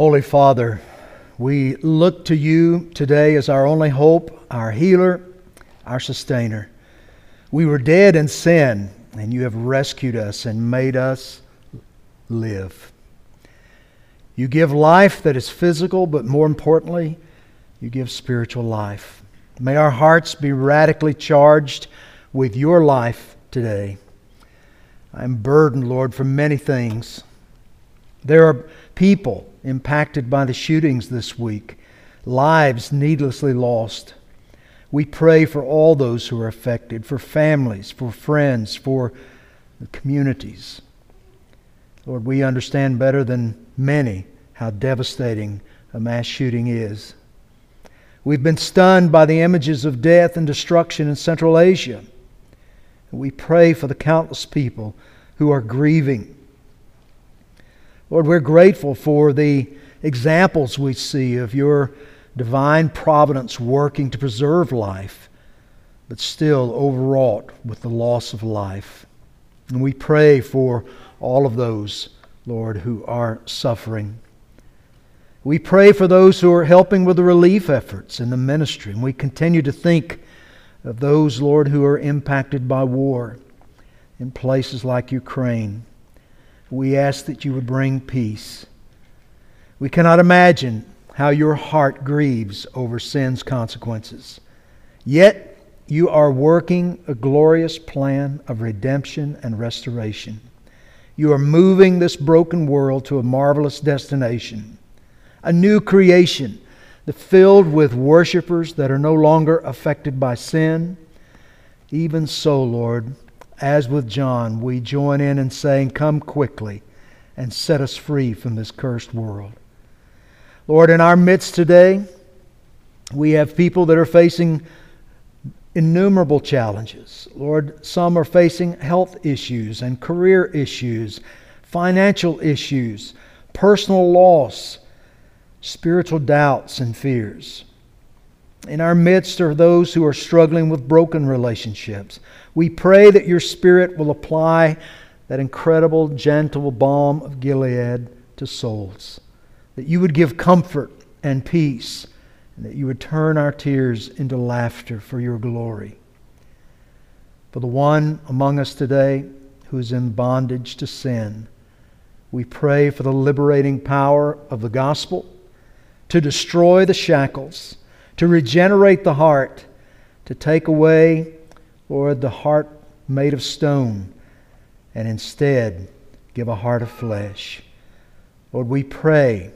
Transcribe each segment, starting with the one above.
Holy Father, we look to you today as our only hope, our healer, our sustainer. We were dead in sin, and you have rescued us and made us live. You give life that is physical, but more importantly, you give spiritual life. May our hearts be radically charged with your life today. I'm burdened, Lord, for many things. There are people impacted by the shootings this week, lives needlessly lost. We pray for all those who are affected, for families, for friends, for communities. Lord, we understand better than many how devastating a mass shooting is. We've been stunned by the images of death and destruction in Central Asia. We pray for the countless people who are grieving Lord, we're grateful for the examples we see of your divine providence working to preserve life, but still overwrought with the loss of life. And we pray for all of those, Lord, who are suffering. We pray for those who are helping with the relief efforts in the ministry. And we continue to think of those, Lord, who are impacted by war in places like Ukraine we ask that you would bring peace. We cannot imagine how your heart grieves over sin's consequences. Yet you are working a glorious plan of redemption and restoration. You are moving this broken world to a marvelous destination, a new creation filled with worshipers that are no longer affected by sin. Even so, Lord, as with John, we join in in saying, Come quickly and set us free from this cursed world. Lord, in our midst today, we have people that are facing innumerable challenges. Lord, some are facing health issues and career issues, financial issues, personal loss, spiritual doubts and fears. In our midst are those who are struggling with broken relationships. We pray that your Spirit will apply that incredible, gentle balm of Gilead to souls, that you would give comfort and peace, and that you would turn our tears into laughter for your glory. For the one among us today who is in bondage to sin, we pray for the liberating power of the gospel to destroy the shackles to regenerate the heart, to take away, Lord, the heart made of stone, and instead give a heart of flesh. Lord, we pray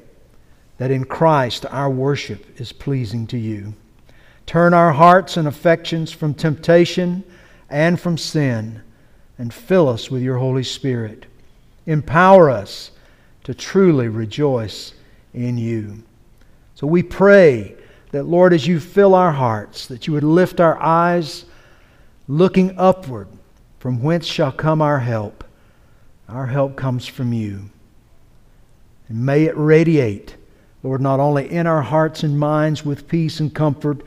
that in Christ our worship is pleasing to you. Turn our hearts and affections from temptation and from sin, and fill us with your Holy Spirit. Empower us to truly rejoice in you. So we pray that, Lord, as you fill our hearts, that you would lift our eyes looking upward, from whence shall come our help. Our help comes from you. And may it radiate, Lord, not only in our hearts and minds with peace and comfort,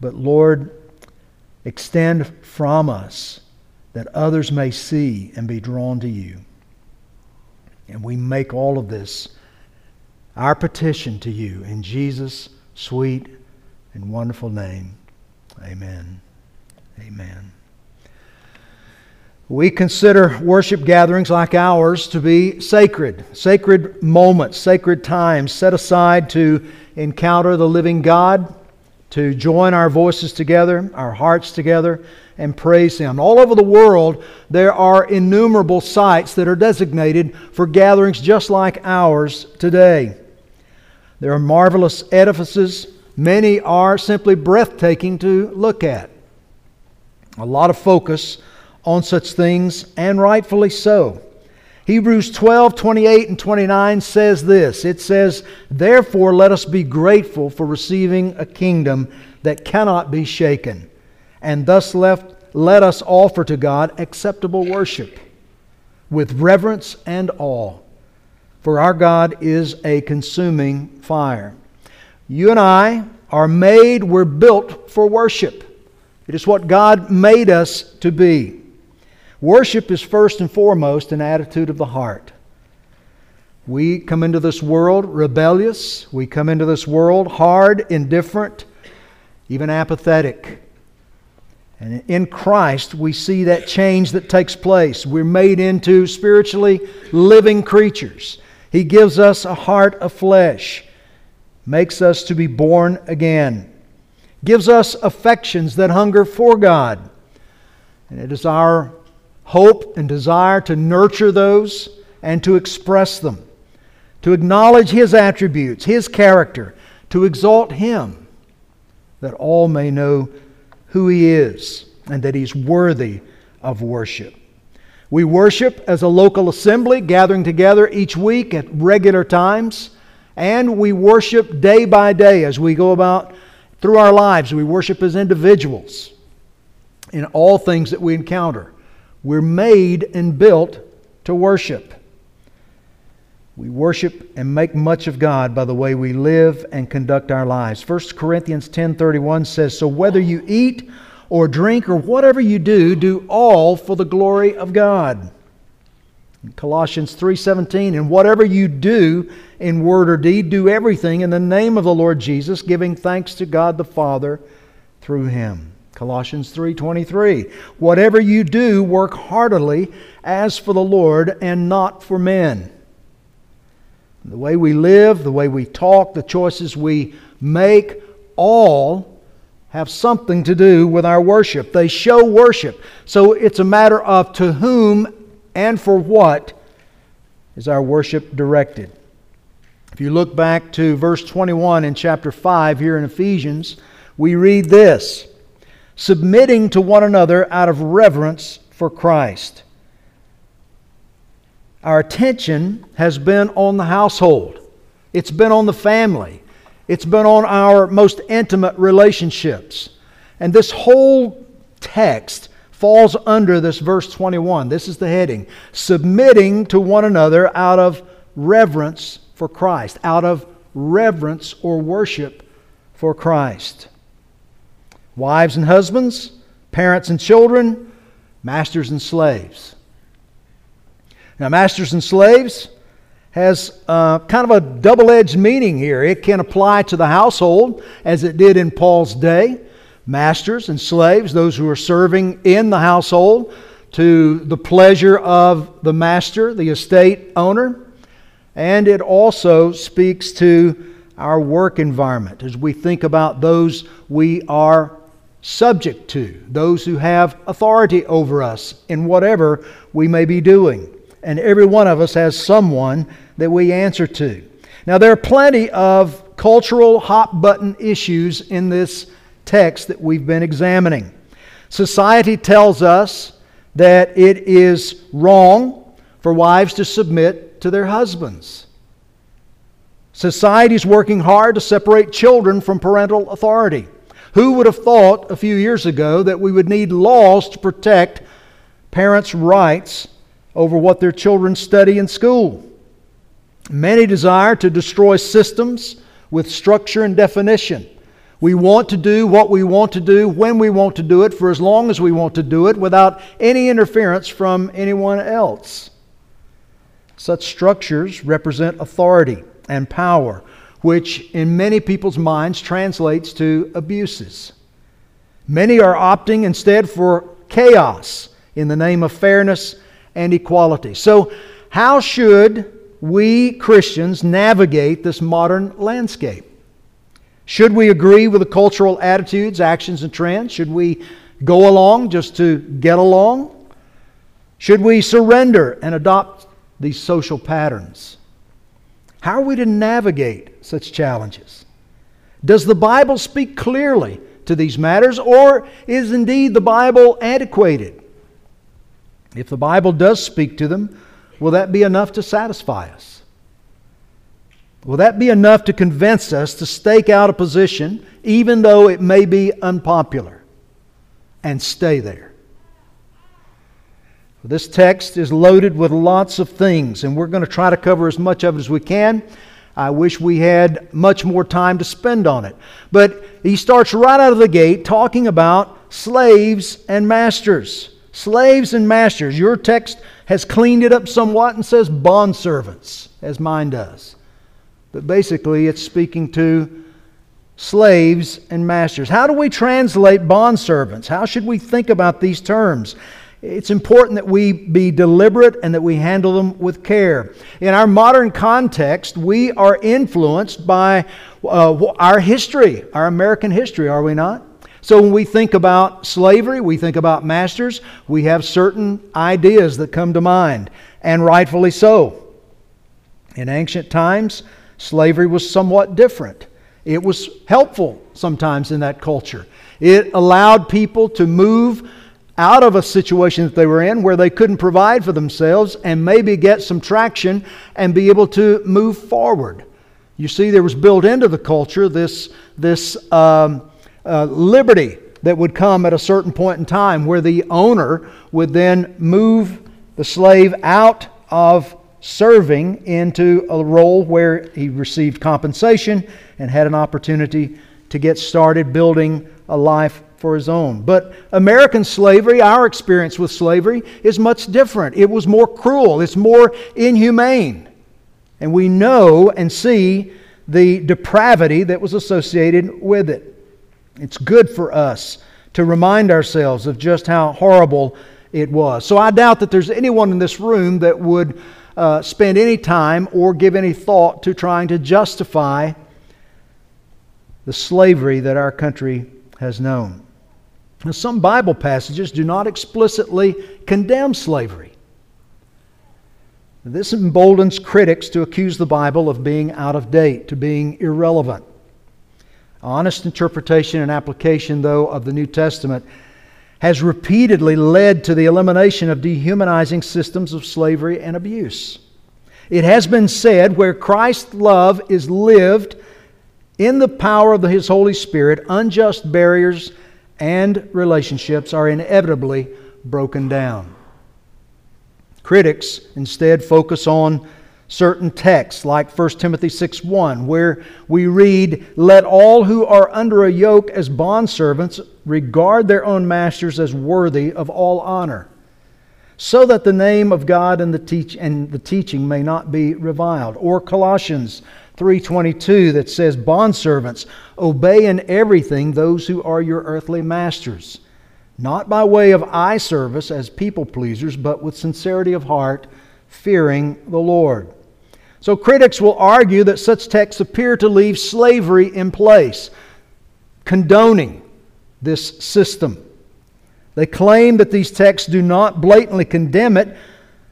but, Lord, extend from us that others may see and be drawn to you. And we make all of this our petition to you in Jesus' sweet and wonderful name. Amen. Amen. We consider worship gatherings like ours to be sacred, sacred moments, sacred times set aside to encounter the living God, to join our voices together, our hearts together, and praise Him. All over the world, there are innumerable sites that are designated for gatherings just like ours today. There are marvelous edifices. Many are simply breathtaking to look at. A lot of focus on such things, and rightfully so. Hebrews 12, 28, and 29 says this It says, Therefore, let us be grateful for receiving a kingdom that cannot be shaken, and thus left, let us offer to God acceptable worship with reverence and awe for our God is a consuming fire. You and I are made, we're built for worship. It is what God made us to be. Worship is first and foremost an attitude of the heart. We come into this world rebellious. We come into this world hard, indifferent, even apathetic. And in Christ, we see that change that takes place. We're made into spiritually living creatures. He gives us a heart of flesh, makes us to be born again, gives us affections that hunger for God. And it is our hope and desire to nurture those and to express them, to acknowledge His attributes, His character, to exalt Him, that all may know who He is and that He's worthy of worship. We worship as a local assembly, gathering together each week at regular times, and we worship day by day as we go about through our lives. We worship as individuals in all things that we encounter. We're made and built to worship. We worship and make much of God by the way we live and conduct our lives. 1 Corinthians 10:31 says, "So whether you eat or drink or whatever you do, do all for the glory of God." Colossians 3:17, "And whatever you do in word or deed, do everything in the name of the Lord Jesus, giving thanks to God the Father through him." Colossians 3:23 Whatever you do work heartily as for the Lord and not for men. The way we live, the way we talk, the choices we make all have something to do with our worship. They show worship. So it's a matter of to whom and for what is our worship directed. If you look back to verse 21 in chapter 5 here in Ephesians, we read this submitting to one another out of reverence for Christ. Our attention has been on the household, it's been on the family, it's been on our most intimate relationships. And this whole text falls under this verse 21. This is the heading submitting to one another out of reverence for Christ, out of reverence or worship for Christ. Wives and husbands, parents and children, masters and slaves. Now, masters and slaves has uh, kind of a double edged meaning here. It can apply to the household as it did in Paul's day. Masters and slaves, those who are serving in the household, to the pleasure of the master, the estate owner. And it also speaks to our work environment as we think about those we are subject to, those who have authority over us in whatever we may be doing. And every one of us has someone that we answer to. Now, there are plenty of cultural hot button issues in this text that we've been examining. Society tells us that it is wrong for wives to submit to their husbands. Society is working hard to separate children from parental authority. Who would have thought a few years ago that we would need laws to protect parents' rights over what their children study in school? Many desire to destroy systems with structure and definition. We want to do what we want to do when we want to do it for as long as we want to do it without any interference from anyone else. Such structures represent authority and power which in many people's minds translates to abuses. Many are opting instead for chaos in the name of fairness and equality. So, how should we Christians navigate this modern landscape? Should we agree with the cultural attitudes, actions, and trends? Should we go along just to get along? Should we surrender and adopt these social patterns? How are we to navigate such challenges? Does the Bible speak clearly to these matters, or is indeed the Bible antiquated? If the Bible does speak to them, will that be enough to satisfy us? Will that be enough to convince us to stake out a position, even though it may be unpopular, and stay there? This text is loaded with lots of things, and we're going to try to cover as much of it as we can. I wish we had much more time to spend on it. But he starts right out of the gate talking about slaves and masters. Slaves and masters. Your text has cleaned it up somewhat and says bondservants, as mine does. But basically, it's speaking to slaves and masters. How do we translate bondservants? How should we think about these terms? It's important that we be deliberate and that we handle them with care. In our modern context, we are influenced by uh, our history, our American history, are we not? So when we think about slavery, we think about masters, we have certain ideas that come to mind, and rightfully so. In ancient times, slavery was somewhat different. It was helpful sometimes in that culture. It allowed people to move out of a situation that they were in where they couldn't provide for themselves and maybe get some traction and be able to move forward. You see, there was built into the culture this, this um, uh, liberty that would come at a certain point in time where the owner would then move the slave out of serving into a role where he received compensation and had an opportunity to get started building a life for his own. But American slavery, our experience with slavery, is much different. It was more cruel, it's more inhumane. And we know and see the depravity that was associated with it. It's good for us to remind ourselves of just how horrible it was. So I doubt that there's anyone in this room that would uh, spend any time or give any thought to trying to justify the slavery that our country has known. Now, some Bible passages do not explicitly condemn slavery. This emboldens critics to accuse the Bible of being out of date, to being irrelevant. Honest interpretation and application, though, of the New Testament has repeatedly led to the elimination of dehumanizing systems of slavery and abuse. It has been said where Christ's love is lived in the power of His Holy Spirit, unjust barriers and relationships are inevitably broken down. Critics instead focus on certain texts like 1 Timothy 6:1 where we read let all who are under a yoke as bondservants regard their own masters as worthy of all honor so that the name of God and the teach and the teaching may not be reviled. Or Colossians 3:22 that says bondservants obey in everything those who are your earthly masters not by way of eye service as people pleasers but with sincerity of heart fearing the Lord so critics will argue that such texts appear to leave slavery in place, condoning this system. They claim that these texts do not blatantly condemn it,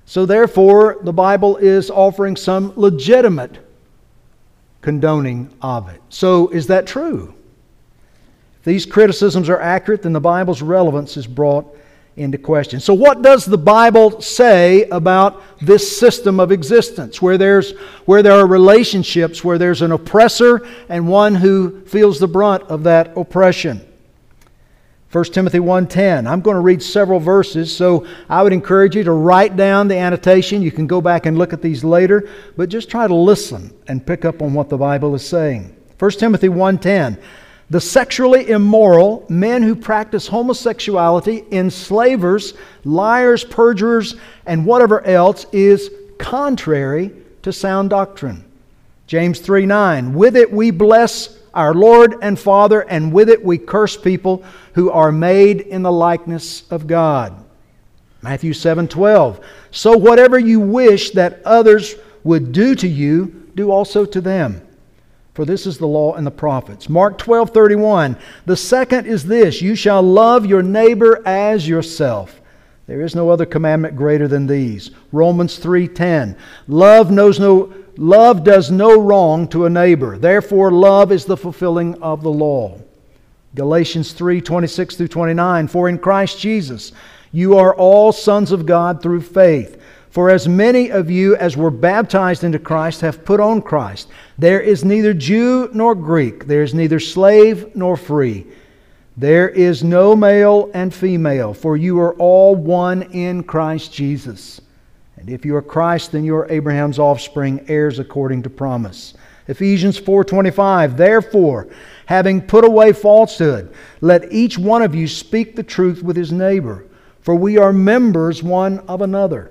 so therefore the Bible is offering some legitimate condoning of it. So is that true? If these criticisms are accurate, then the Bible's relevance is brought into question. So, what does the Bible say about this system of existence where, there's, where there are relationships, where there's an oppressor and one who feels the brunt of that oppression? 1 Timothy 1:10. I'm going to read several verses, so I would encourage you to write down the annotation. You can go back and look at these later, but just try to listen and pick up on what the Bible is saying. 1 Timothy 1:10. The sexually immoral, men who practice homosexuality, enslavers, liars, perjurers, and whatever else is contrary to sound doctrine. James 3 9. With it we bless our Lord and Father, and with it we curse people who are made in the likeness of God. Matthew 7 12. So whatever you wish that others would do to you, do also to them for this is the law and the prophets. Mark 12, 31. The second is this you shall love your neighbor as yourself. There is no other commandment greater than these. Romans 3:10. Love knows no love does no wrong to a neighbor. Therefore love is the fulfilling of the law. Galatians 3:26 through 29. For in Christ Jesus you are all sons of God through faith. For as many of you as were baptized into Christ have put on Christ. There is neither Jew nor Greek, there is neither slave nor free. There is no male and female, for you are all one in Christ Jesus. And if you are Christ, then you are Abraham's offspring, heirs according to promise. Ephesians 4:25 Therefore, having put away falsehood, let each one of you speak the truth with his neighbor, for we are members one of another.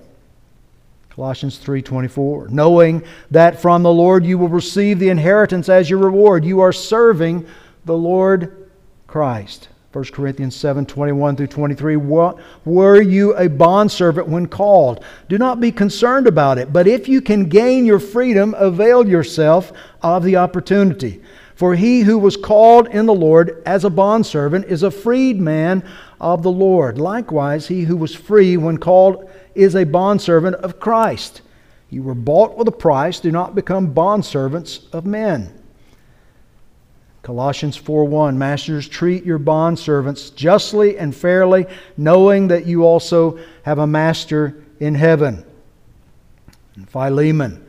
Colossians 3:24 knowing that from the Lord you will receive the inheritance as your reward you are serving the Lord Christ 1 Corinthians 7 21 through 23. Were you a bondservant when called? Do not be concerned about it, but if you can gain your freedom, avail yourself of the opportunity. For he who was called in the Lord as a bondservant is a freedman of the Lord. Likewise, he who was free when called is a bondservant of Christ. You were bought with a price. Do not become bondservants of men. Colossians 4:1 Masters treat your bondservants justly and fairly knowing that you also have a master in heaven. And Philemon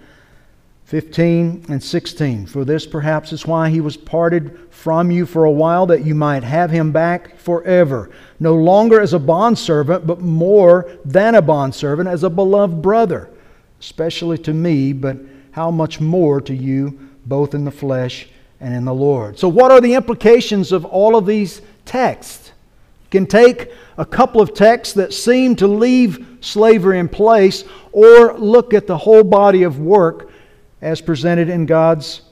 15 and 16 For this perhaps is why he was parted from you for a while that you might have him back forever no longer as a bondservant but more than a bondservant as a beloved brother especially to me but how much more to you both in the flesh and in the Lord. So, what are the implications of all of these texts? You can take a couple of texts that seem to leave slavery in place, or look at the whole body of work as presented in God's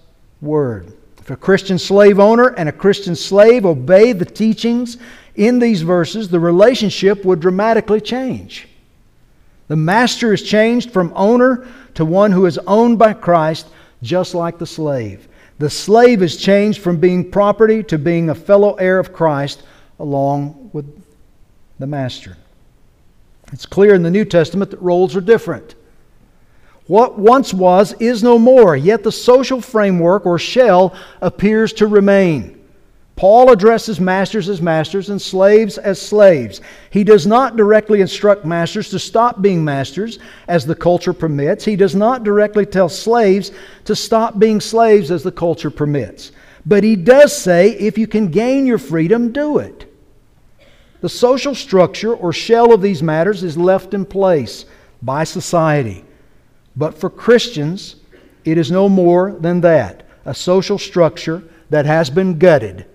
Word. If a Christian slave owner and a Christian slave obey the teachings in these verses, the relationship would dramatically change. The master is changed from owner to one who is owned by Christ, just like the slave. The slave is changed from being property to being a fellow heir of Christ along with the master. It's clear in the New Testament that roles are different. What once was is no more, yet the social framework or shell appears to remain. Paul addresses masters as masters and slaves as slaves. He does not directly instruct masters to stop being masters as the culture permits. He does not directly tell slaves to stop being slaves as the culture permits. But he does say if you can gain your freedom, do it. The social structure or shell of these matters is left in place by society. But for Christians, it is no more than that a social structure that has been gutted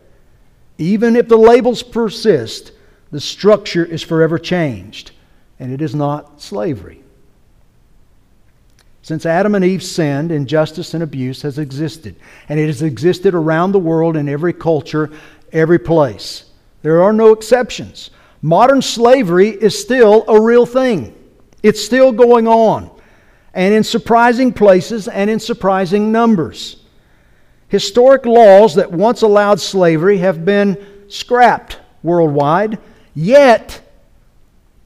even if the labels persist, the structure is forever changed, and it is not slavery. Since Adam and Eve sinned, injustice and abuse has existed, and it has existed around the world in every culture, every place. There are no exceptions. Modern slavery is still a real thing. It's still going on, and in surprising places and in surprising numbers. Historic laws that once allowed slavery have been scrapped worldwide, yet,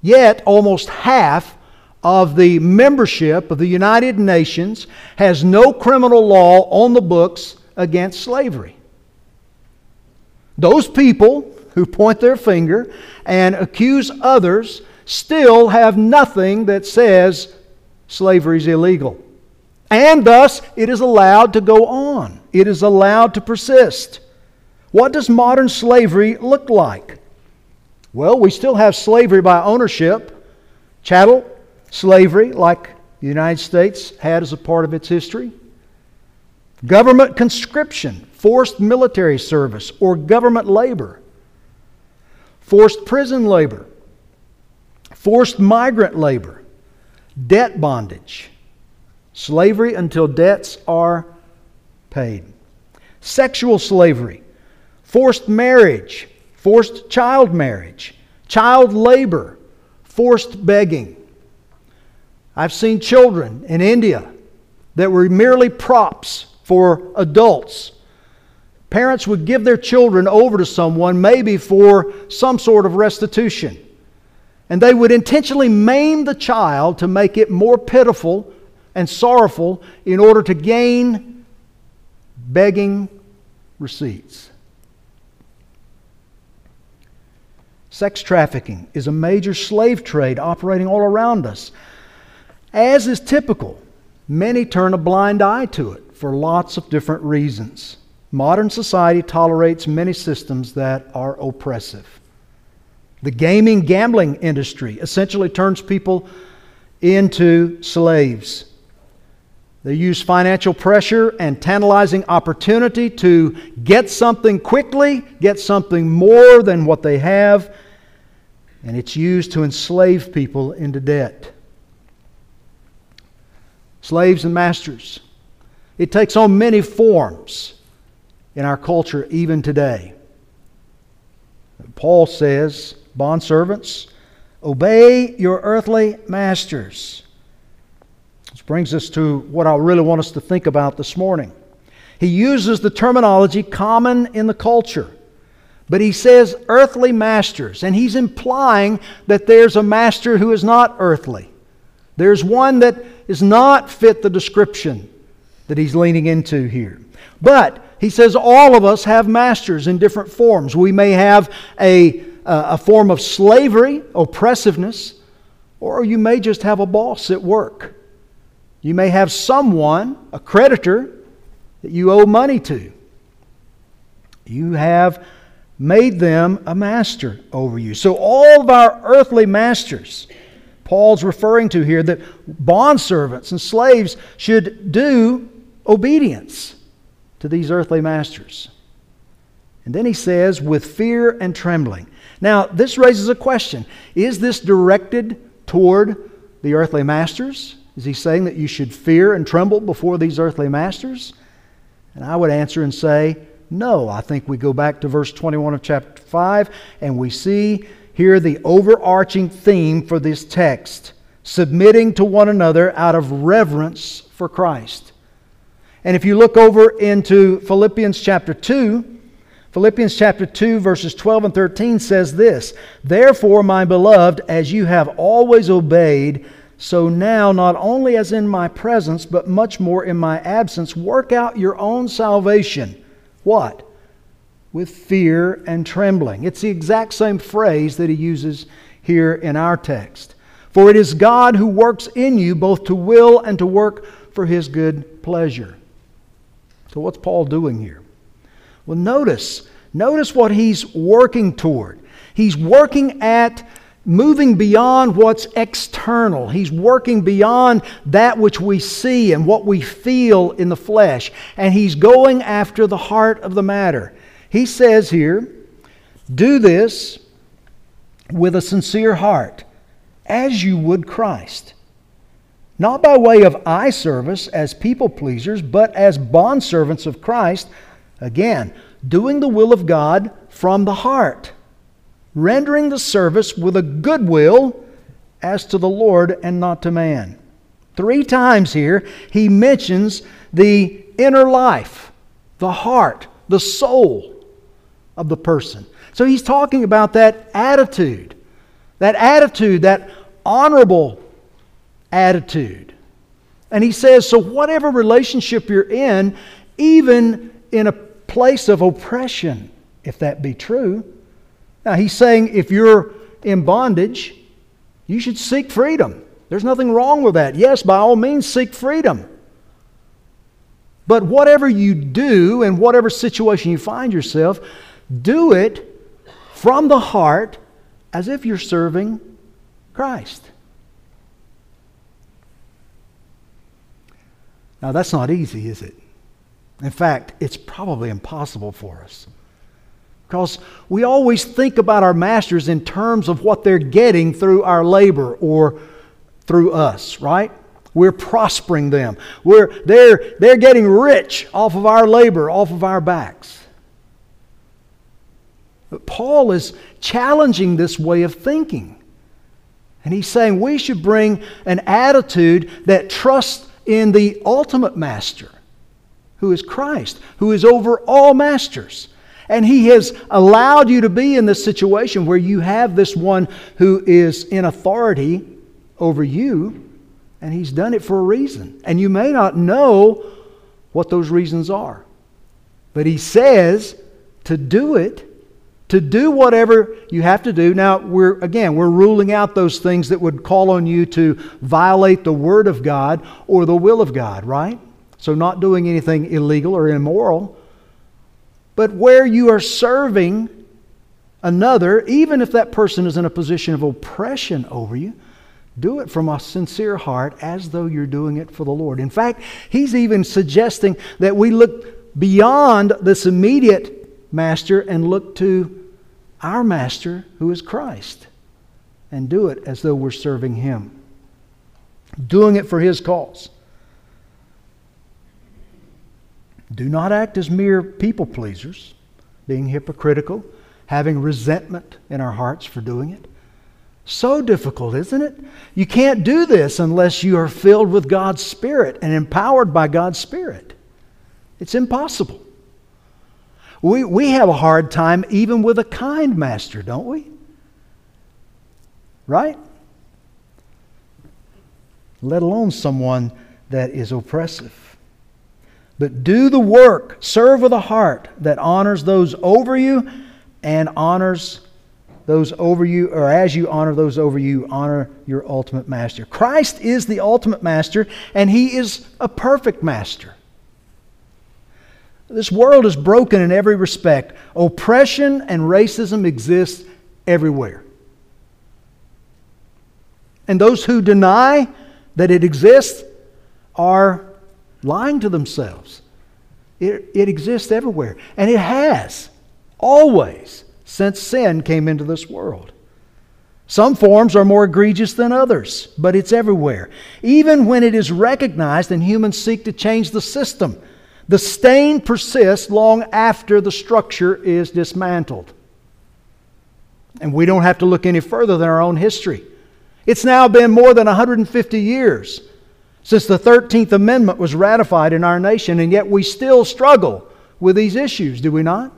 yet almost half of the membership of the United Nations has no criminal law on the books against slavery. Those people who point their finger and accuse others still have nothing that says slavery is illegal. And thus, it is allowed to go on, it is allowed to persist. What does modern slavery look like? Well, we still have slavery by ownership, chattel slavery, like the United States had as a part of its history, government conscription, forced military service, or government labor, forced prison labor, forced migrant labor, debt bondage slavery until debts are paid. Sexual slavery, forced marriage, forced child marriage, child labor, forced begging. I've seen children in India that were merely props for adults. Parents would give their children over to someone, maybe for some sort of restitution. And they would intentionally maim the child to make it more pitiful and sorrowful in order to gain begging receipts. Sex trafficking is a major slave trade operating all around us. As is typical, many turn a blind eye to it, for lots of different reasons. Modern society tolerates many systems that are oppressive. The gaming gambling industry essentially turns people into slaves. They use financial pressure and tantalizing opportunity to get something quickly, get something more than what they have, and it's used to enslave people into debt. Slaves and masters. It takes on many forms in our culture even today. Paul says, Bondservants, obey your earthly masters. This brings us to what I really want us to think about this morning. He uses the terminology common in the culture, but he says earthly masters, and he's implying that there's a master who is not earthly. There's one that is not fit the description that he's leaning into here. But he says all of us have masters in different forms. We may have a a form of slavery, oppressiveness, or you may just have a boss at work. You may have someone, a creditor, that you owe money to. You have made them a master over you. So, all of our earthly masters, Paul's referring to here, that bondservants and slaves should do obedience to these earthly masters. And then he says, with fear and trembling. Now, this raises a question Is this directed toward the earthly masters? Is he saying that you should fear and tremble before these earthly masters? And I would answer and say, no. I think we go back to verse 21 of chapter 5 and we see here the overarching theme for this text submitting to one another out of reverence for Christ. And if you look over into Philippians chapter 2, Philippians chapter 2, verses 12 and 13 says this Therefore, my beloved, as you have always obeyed, so now, not only as in my presence, but much more in my absence, work out your own salvation. What? With fear and trembling. It's the exact same phrase that he uses here in our text. For it is God who works in you both to will and to work for his good pleasure. So, what's Paul doing here? Well, notice, notice what he's working toward. He's working at moving beyond what's external. He's working beyond that which we see and what we feel in the flesh. And he's going after the heart of the matter. He says here, do this with a sincere heart, as you would Christ. Not by way of eye service as people pleasers, but as bondservants of Christ Again, doing the will of God from the heart, rendering the service with a good will as to the Lord and not to man. Three times here, he mentions the inner life, the heart, the soul of the person. So he's talking about that attitude, that attitude, that honorable attitude. And he says, so whatever relationship you're in, even in a place of oppression, if that be true. Now, he's saying if you're in bondage, you should seek freedom. There's nothing wrong with that. Yes, by all means, seek freedom. But whatever you do and whatever situation you find yourself, do it from the heart as if you're serving Christ. Now, that's not easy, is it? In fact, it's probably impossible for us. Because we always think about our masters in terms of what they're getting through our labor or through us, right? We're prospering them. We're, they're, they're getting rich off of our labor, off of our backs. But Paul is challenging this way of thinking. And he's saying we should bring an attitude that trusts in the ultimate master who is Christ, who is over all masters. And He has allowed you to be in this situation where you have this one who is in authority over you, and He's done it for a reason. And you may not know what those reasons are. But He says to do it, to do whatever you have to do. Now, we're, again, we're ruling out those things that would call on you to violate the Word of God or the will of God, right? So, not doing anything illegal or immoral, but where you are serving another, even if that person is in a position of oppression over you, do it from a sincere heart as though you're doing it for the Lord. In fact, he's even suggesting that we look beyond this immediate master and look to our master, who is Christ, and do it as though we're serving him, doing it for his cause. Do not act as mere people pleasers, being hypocritical, having resentment in our hearts for doing it. So difficult, isn't it? You can't do this unless you are filled with God's Spirit and empowered by God's Spirit. It's impossible. We, we have a hard time even with a kind master, don't we? Right? Let alone someone that is oppressive. But do the work, serve with a heart that honors those over you and honors those over you, or as you honor those over you, honor your ultimate master. Christ is the ultimate master, and he is a perfect master. This world is broken in every respect. Oppression and racism exist everywhere. And those who deny that it exists are lying to themselves. It, it exists everywhere. And it has, always since sin came into this world. Some forms are more egregious than others, but it's everywhere. Even when it is recognized and humans seek to change the system, the stain persists long after the structure is dismantled. And we don't have to look any further than our own history. It's now been more than 150 years since the 13th Amendment was ratified in our nation, and yet we still struggle with these issues, do we not?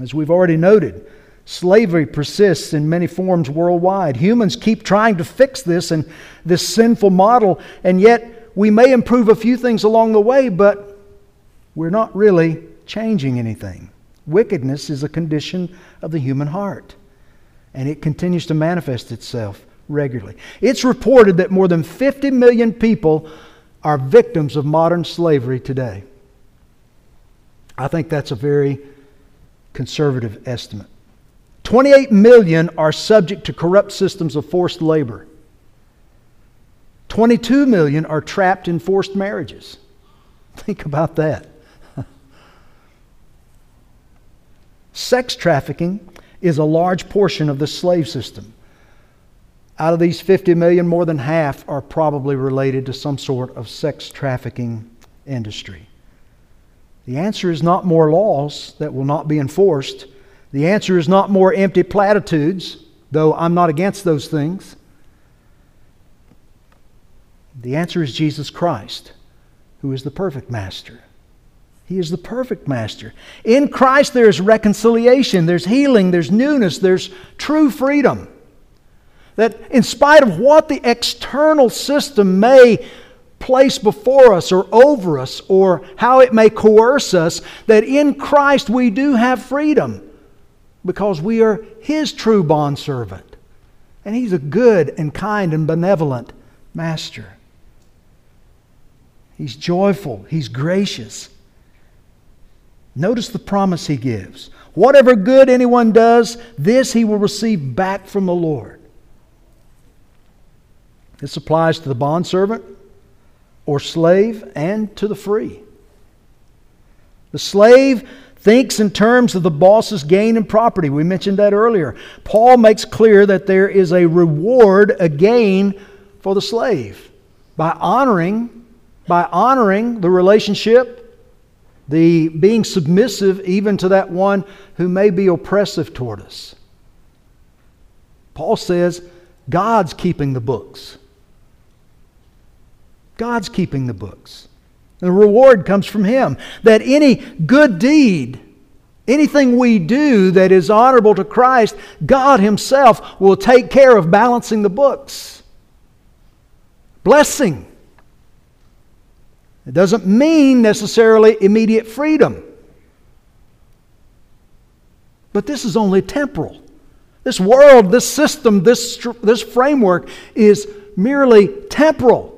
As we've already noted, slavery persists in many forms worldwide. Humans keep trying to fix this and this sinful model, and yet we may improve a few things along the way, but we're not really changing anything. Wickedness is a condition of the human heart, and it continues to manifest itself regularly. It's reported that more than 50 million people are victims of modern slavery today. I think that's a very conservative estimate. 28 million are subject to corrupt systems of forced labor. 22 million are trapped in forced marriages. Think about that. Sex trafficking is a large portion of the slave system. Out of these 50 million, more than half are probably related to some sort of sex trafficking industry. The answer is not more laws that will not be enforced. The answer is not more empty platitudes, though I'm not against those things. The answer is Jesus Christ, who is the perfect master. He is the perfect master. In Christ, there is reconciliation, there's healing, there's newness, there's true freedom. That in spite of what the external system may place before us or over us or how it may coerce us, that in Christ we do have freedom because we are His true bondservant. And He's a good and kind and benevolent master. He's joyful, He's gracious. Notice the promise He gives. Whatever good anyone does, this he will receive back from the Lord. This applies to the bondservant or slave and to the free. The slave thinks in terms of the boss's gain and property. We mentioned that earlier. Paul makes clear that there is a reward, a gain for the slave by honoring by honoring the relationship, the being submissive even to that one who may be oppressive toward us. Paul says God's keeping the books. God's keeping the books. The reward comes from Him. That any good deed, anything we do that is honorable to Christ, God Himself will take care of balancing the books. Blessing. It doesn't mean necessarily immediate freedom. But this is only temporal. This world, this system, this, this framework is merely temporal.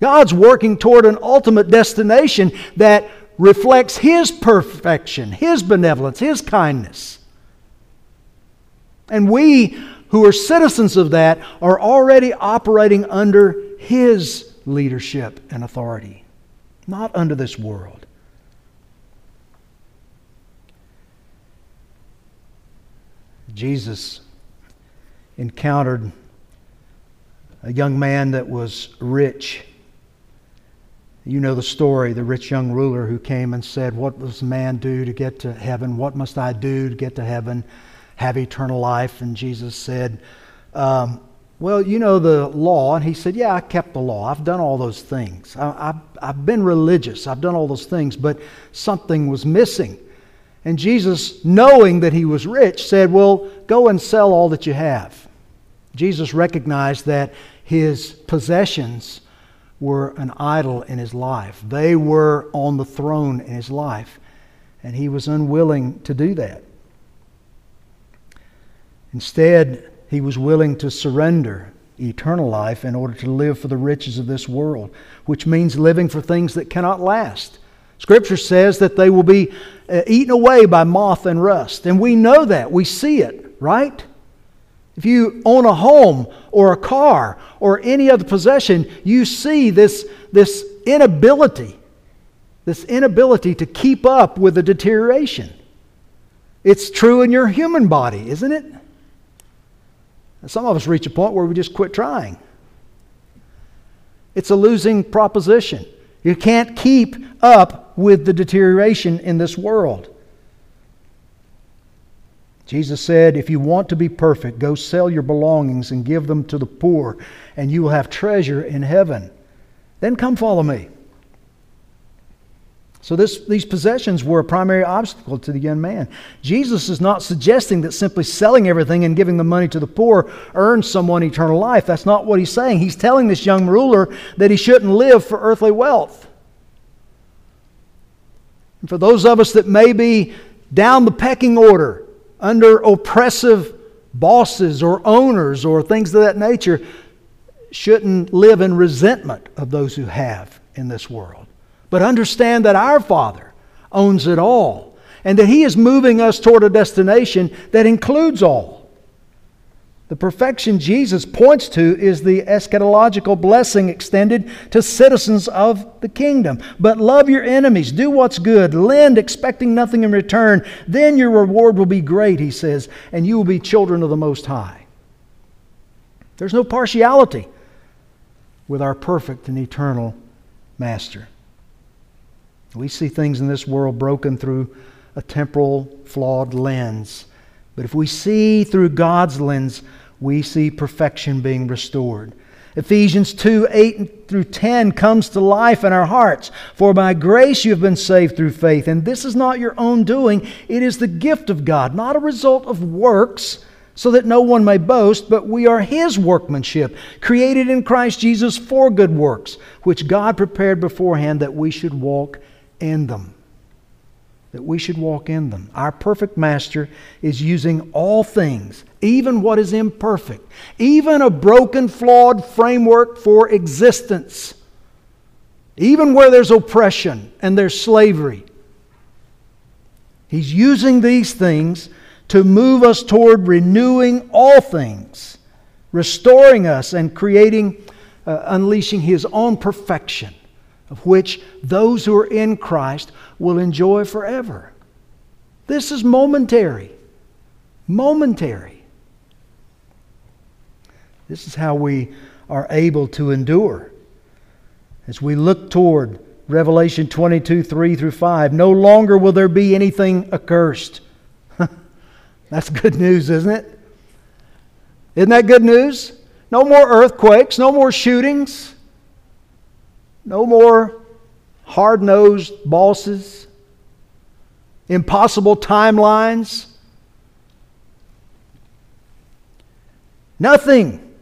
God's working toward an ultimate destination that reflects His perfection, His benevolence, His kindness. And we who are citizens of that are already operating under His leadership and authority, not under this world. Jesus encountered a young man that was rich. You know the story, the rich young ruler who came and said, What does man do to get to heaven? What must I do to get to heaven, have eternal life? And Jesus said, um, Well, you know the law. And he said, Yeah, I kept the law. I've done all those things. I, I've, I've been religious. I've done all those things, but something was missing. And Jesus, knowing that he was rich, said, Well, go and sell all that you have. Jesus recognized that his possessions were an idol in his life. They were on the throne in his life, and he was unwilling to do that. Instead, he was willing to surrender eternal life in order to live for the riches of this world, which means living for things that cannot last. Scripture says that they will be uh, eaten away by moth and rust, and we know that. We see it, right? If you own a home or a car or any other possession, you see this, this inability, this inability to keep up with the deterioration. It's true in your human body, isn't it? Some of us reach a point where we just quit trying. It's a losing proposition. You can't keep up with the deterioration in this world. Jesus said, If you want to be perfect, go sell your belongings and give them to the poor, and you will have treasure in heaven. Then come follow me. So, this, these possessions were a primary obstacle to the young man. Jesus is not suggesting that simply selling everything and giving the money to the poor earns someone eternal life. That's not what he's saying. He's telling this young ruler that he shouldn't live for earthly wealth. And for those of us that may be down the pecking order, under oppressive bosses or owners or things of that nature shouldn't live in resentment of those who have in this world. But understand that our Father owns it all and that He is moving us toward a destination that includes all. The perfection Jesus points to is the eschatological blessing extended to citizens of the kingdom. But love your enemies, do what's good, lend expecting nothing in return. Then your reward will be great, he says, and you will be children of the Most High. There's no partiality with our perfect and eternal Master. We see things in this world broken through a temporal, flawed lens. But if we see through God's lens, we see perfection being restored. Ephesians 2 8 through 10 comes to life in our hearts. For by grace you have been saved through faith, and this is not your own doing, it is the gift of God, not a result of works, so that no one may boast, but we are His workmanship, created in Christ Jesus for good works, which God prepared beforehand that we should walk in them that we should walk in them. Our perfect master is using all things, even what is imperfect, even a broken, flawed framework for existence, even where there's oppression and there's slavery. He's using these things to move us toward renewing all things, restoring us and creating, uh, unleashing His own perfection of which those who are in Christ will enjoy forever. This is momentary. Momentary. This is how we are able to endure. As we look toward Revelation 22 3 through 5, no longer will there be anything accursed. That's good news, isn't it? Isn't that good news? No more earthquakes, no more shootings, no more hard nosed bosses, impossible timelines. Nothing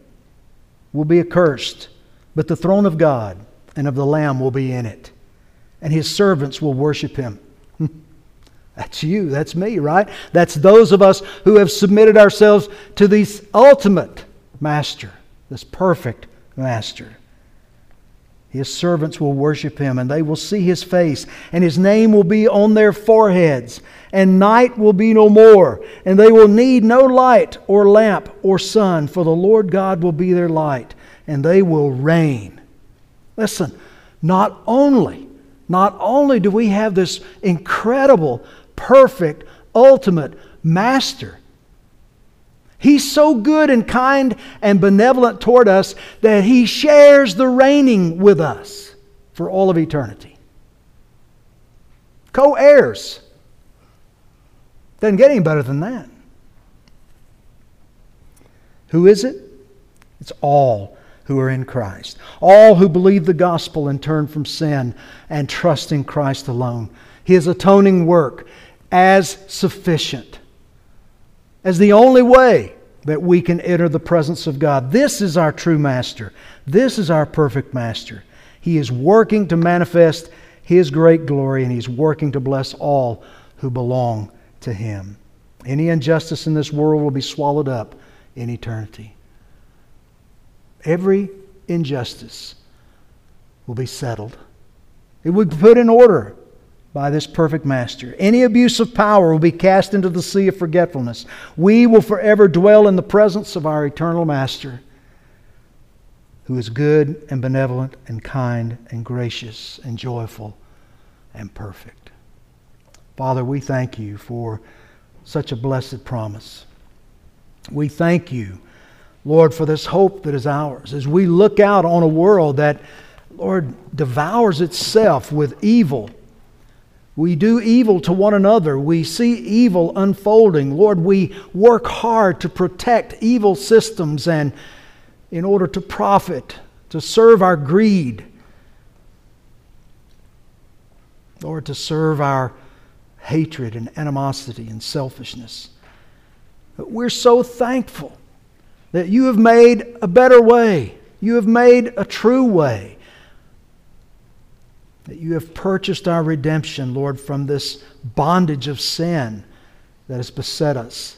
will be accursed, but the throne of God and of the Lamb will be in it, and his servants will worship him. That's you, that's me, right? That's those of us who have submitted ourselves to this ultimate master, this perfect master. His servants will worship him, and they will see his face, and his name will be on their foreheads. And night will be no more, and they will need no light or lamp or sun, for the Lord God will be their light, and they will reign. Listen, not only, not only do we have this incredible, perfect, ultimate master, He's so good and kind and benevolent toward us that He shares the reigning with us for all of eternity. Co heirs. Doesn't get any better than that. Who is it? It's all who are in Christ. All who believe the gospel and turn from sin and trust in Christ alone. His atoning work as sufficient as the only way that we can enter the presence of God. This is our true master. This is our perfect master. He is working to manifest his great glory and he's working to bless all who belong to him. Any injustice in this world will be swallowed up in eternity. Every injustice will be settled. It will be put in order by this perfect master. Any abuse of power will be cast into the sea of forgetfulness. We will forever dwell in the presence of our eternal master, who is good and benevolent and kind and gracious and joyful and perfect. Father, we thank you for such a blessed promise. We thank you, Lord, for this hope that is ours as we look out on a world that, Lord, devours itself with evil we do evil to one another. We see evil unfolding. Lord, we work hard to protect evil systems and in order to profit, to serve our greed. Lord, to serve our hatred and animosity and selfishness. But we're so thankful that you have made a better way. You have made a true way that you have purchased our redemption, Lord, from this bondage of sin that has beset us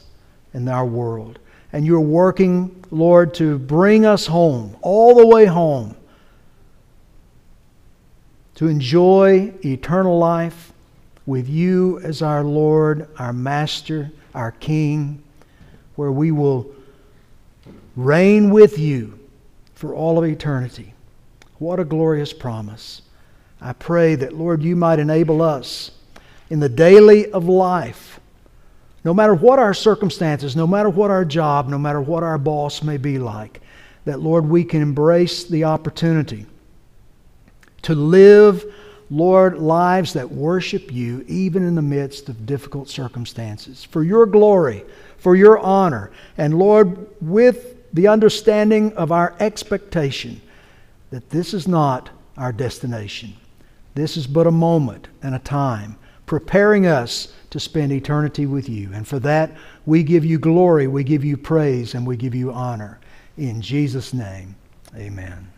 in our world. And you're working, Lord, to bring us home, all the way home, to enjoy eternal life with you as our Lord, our Master, our King, where we will reign with you for all of eternity. What a glorious promise. I pray that, Lord, you might enable us in the daily of life, no matter what our circumstances, no matter what our job, no matter what our boss may be like, that, Lord, we can embrace the opportunity to live, Lord, lives that worship you even in the midst of difficult circumstances. For your glory, for your honor, and Lord, with the understanding of our expectation that this is not our destination. This is but a moment and a time, preparing us to spend eternity with you. And for that, we give you glory, we give you praise, and we give you honor. In Jesus' name, amen.